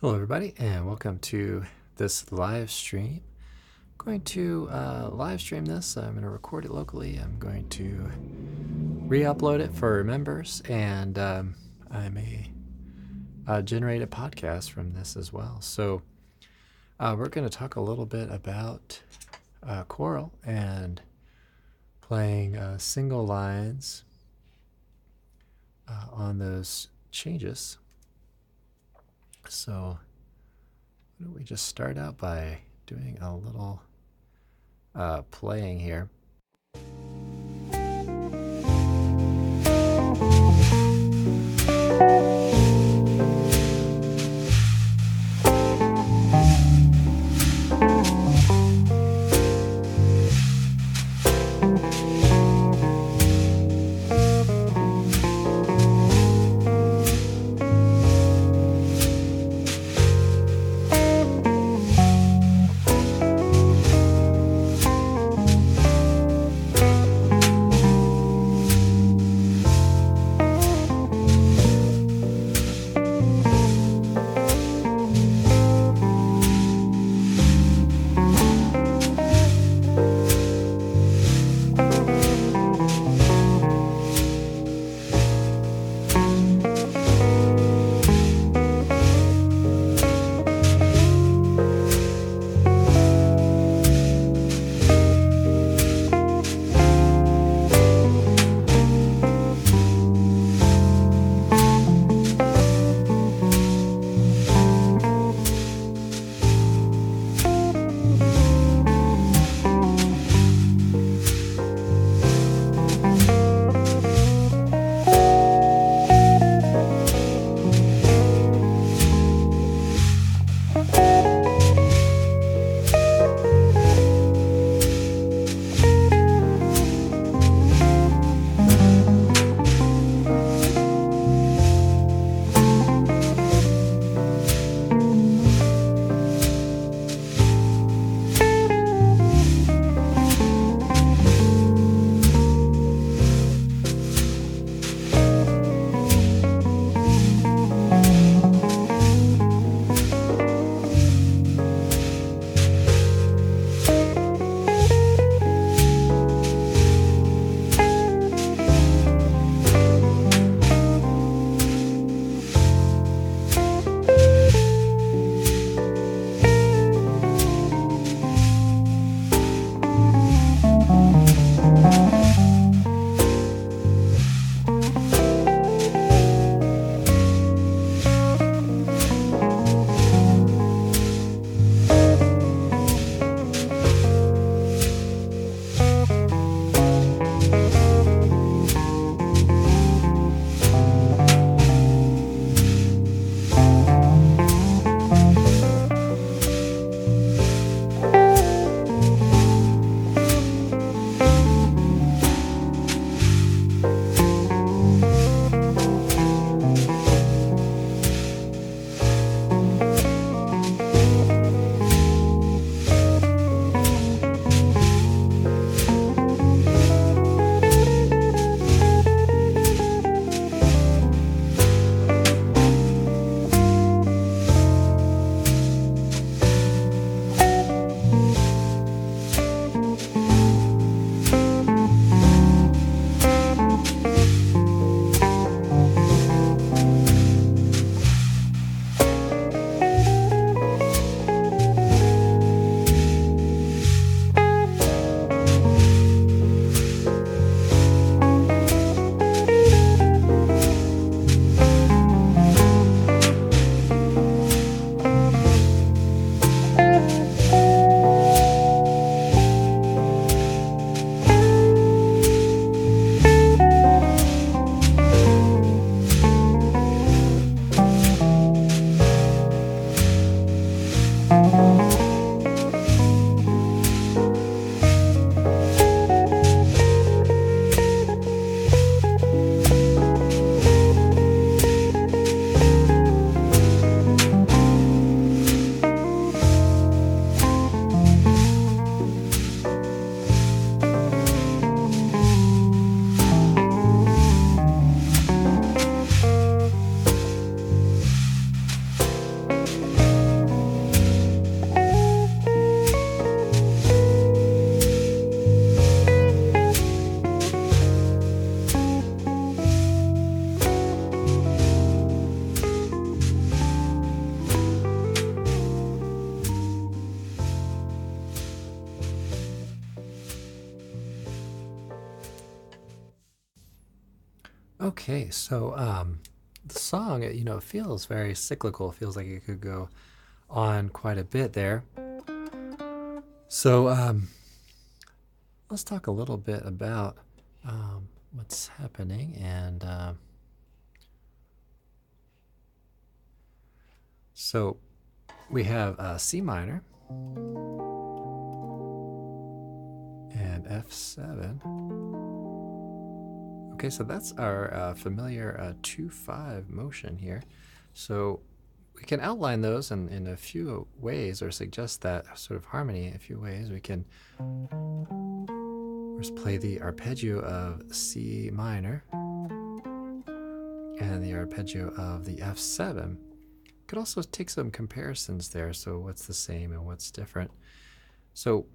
Hello, everybody, and welcome to this live stream. I'm going to uh, live stream this. I'm going to record it locally. I'm going to re upload it for members, and um, I may uh, generate a podcast from this as well. So, uh, we're going to talk a little bit about uh, Coral and playing uh, single lines uh, on those changes. So, why don't we just start out by doing a little uh, playing here? So um, the song, you know, feels very cyclical. Feels like it could go on quite a bit there. So um, let's talk a little bit about um, what's happening and. Uh, so we have uh, C minor and F7. Okay, so that's our uh, familiar uh, 2-5 motion here. So we can outline those in, in a few ways or suggest that sort of harmony in a few ways. We can first play the arpeggio of C minor and the arpeggio of the F7. Could also take some comparisons there. So what's the same and what's different? So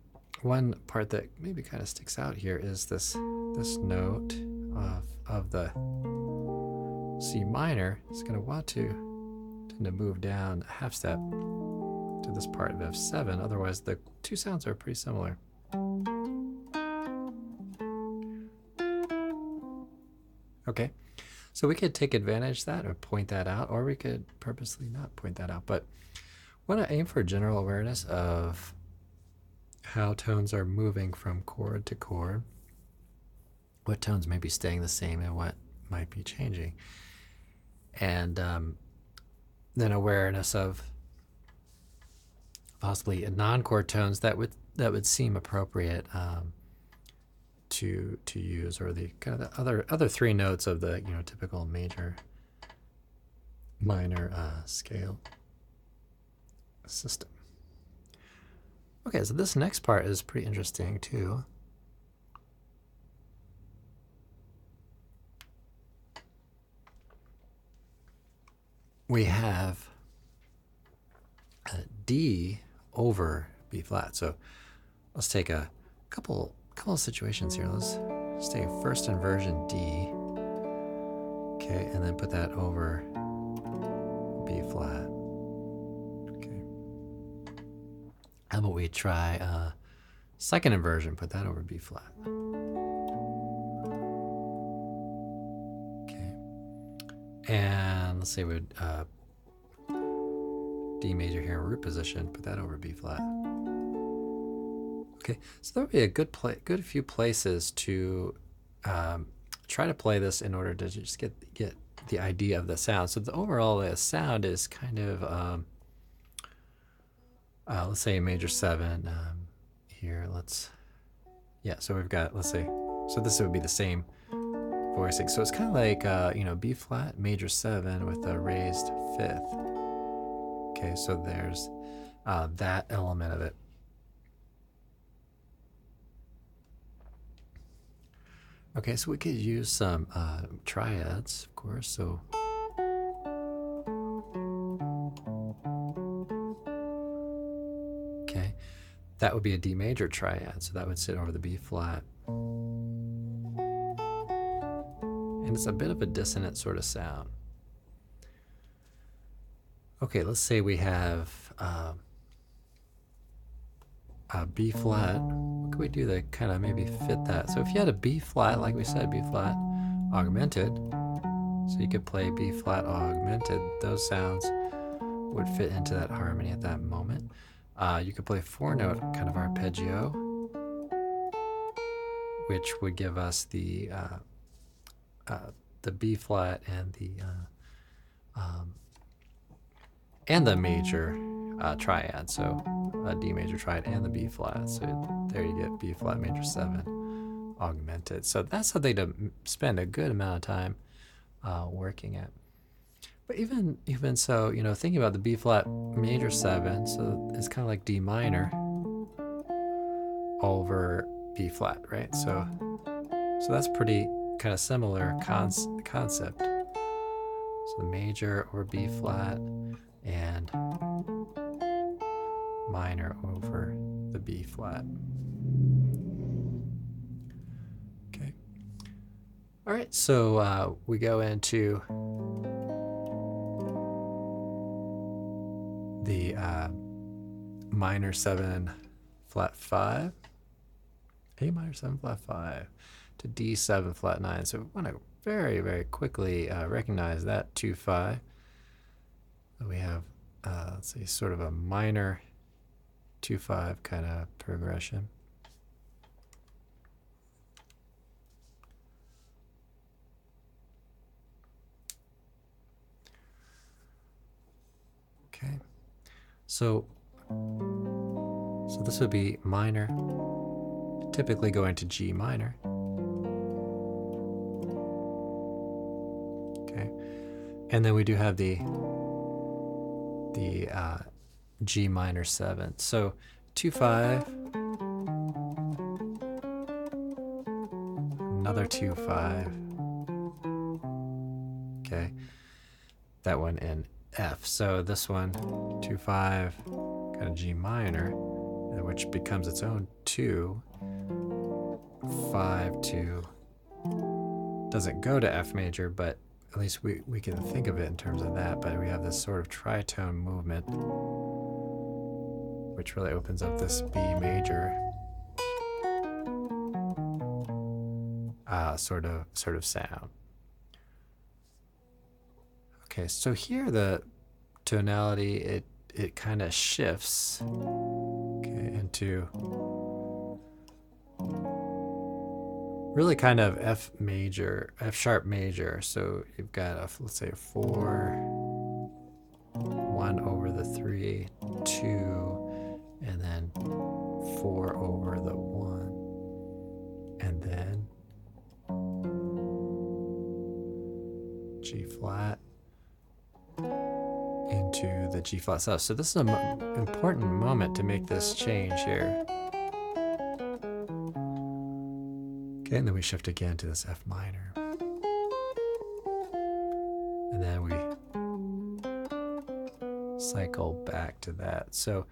one part that maybe kind of sticks out here is this this note of, of the C minor. It's going to want to tend to move down a half step to this part of F7. Otherwise, the two sounds are pretty similar. Okay, so we could take advantage of that or point that out, or we could purposely not point that out. But want to aim for general awareness of how tones are moving from chord to chord, what tones may be staying the same, and what might be changing. And um, then awareness of possibly non-chord tones that would that would seem appropriate um, to to use, or the kind of the other other three notes of the you know typical major minor uh, scale system. Okay, so this next part is pretty interesting too. We have D over B flat. So let's take a couple couple of situations here. Let's, let's take first inversion D. Okay, and then put that over B flat. Okay. How about we try uh, second inversion? Put that over B flat. And let's say we would uh, D major here in root position, put that over B flat. Okay, so that would be a good play, good few places to um, try to play this in order to just get get the idea of the sound. So the overall the sound is kind of um, uh, let's say a major seven um, here. Let's yeah. So we've got let's say so this would be the same voicing. So it's kind of like, uh, you know, B flat, major seven with a raised fifth. Okay, so there's uh, that element of it. Okay, so we could use some uh, triads, of course. So. Okay, that would be a D major triad, so that would sit over the B flat. And it's a bit of a dissonant sort of sound. Okay, let's say we have uh, a B flat. What could we do to kind of maybe fit that? So if you had a B flat, like we said, B flat augmented, so you could play B flat augmented, those sounds would fit into that harmony at that moment. Uh, you could play four note kind of arpeggio, which would give us the uh, uh, the B flat and the uh, um, and the major uh, triad. So a D major triad and the B flat. So there you get B flat major seven augmented. So that's something to spend a good amount of time uh, working at. But even even so, you know, thinking about the B flat major seven, so it's kind of like D minor over B flat, right? So so that's pretty kind of similar concept. So the major over B flat and minor over the B flat. Okay. All right, so uh, we go into the uh, minor 7 flat 5, A minor 7 flat 5 to D7 flat 9. So we want to very, very quickly uh, recognize that 2 5. We have, uh, let's see, sort of a minor 2 5 kind of progression. Okay. So, so this would be minor, typically going to G minor. And then we do have the the uh, G minor seven. So two five, another two five. Okay, that one in F. So this one, two five, kind of G minor, which becomes its own two, five two. Doesn't go to F major, but at least we, we can think of it in terms of that, but we have this sort of tritone movement, which really opens up this B major uh, sort of sort of sound. Okay, so here the tonality it it kind of shifts okay into really kind of F major, F sharp major. So you've got a, let's say a four, one over the three, two, and then four over the one, and then G flat into the G flat seven. So this is an important moment to make this change here. Okay, and then we shift again to this F minor. And then we cycle back to that. So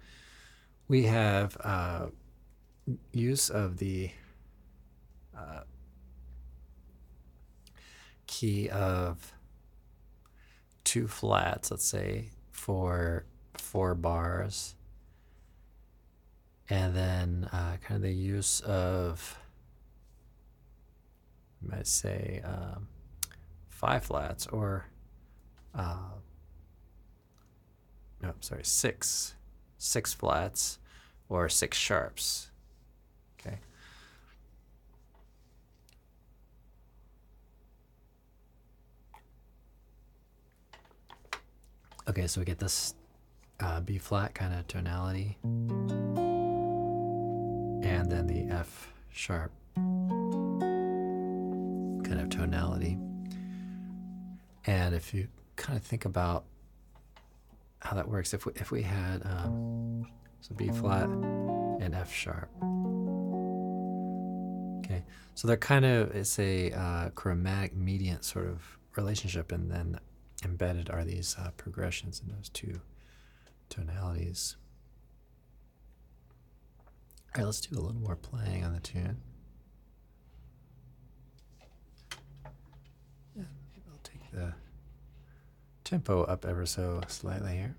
we have uh, use of the uh, key of two flats, let's say, for four bars. And then uh, kind of the use of might say um, five flats or uh, no, sorry, six, six flats or six sharps. Okay. Okay, so we get this uh, B flat kind of tonality, and then the F sharp kind of tonality. And if you kind of think about how that works, if we, if we had um, so B flat and F sharp. Okay, so they're kind of it's a uh, chromatic mediant sort of relationship, and then embedded are these uh, progressions in those two tonalities. All right, let's do a little more playing on the tune. Yeah, maybe I'll take the tempo up ever so slightly here.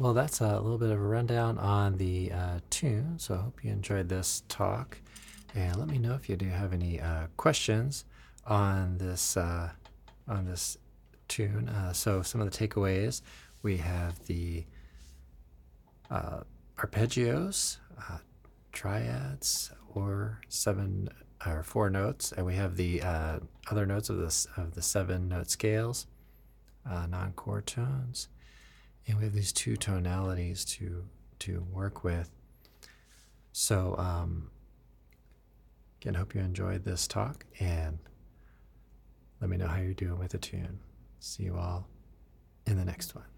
Well, that's a little bit of a rundown on the uh, tune. So I hope you enjoyed this talk. And let me know if you do have any uh, questions on this uh, on this tune. Uh, so some of the takeaways we have the uh, arpeggios, uh, triads, or seven or four notes, and we have the other notes of this of the seven note scales, non-chord tones and we have these two tonalities to to work with. So um, again, hope you enjoyed this talk and let me know how you're doing with the tune. See you all in the next one.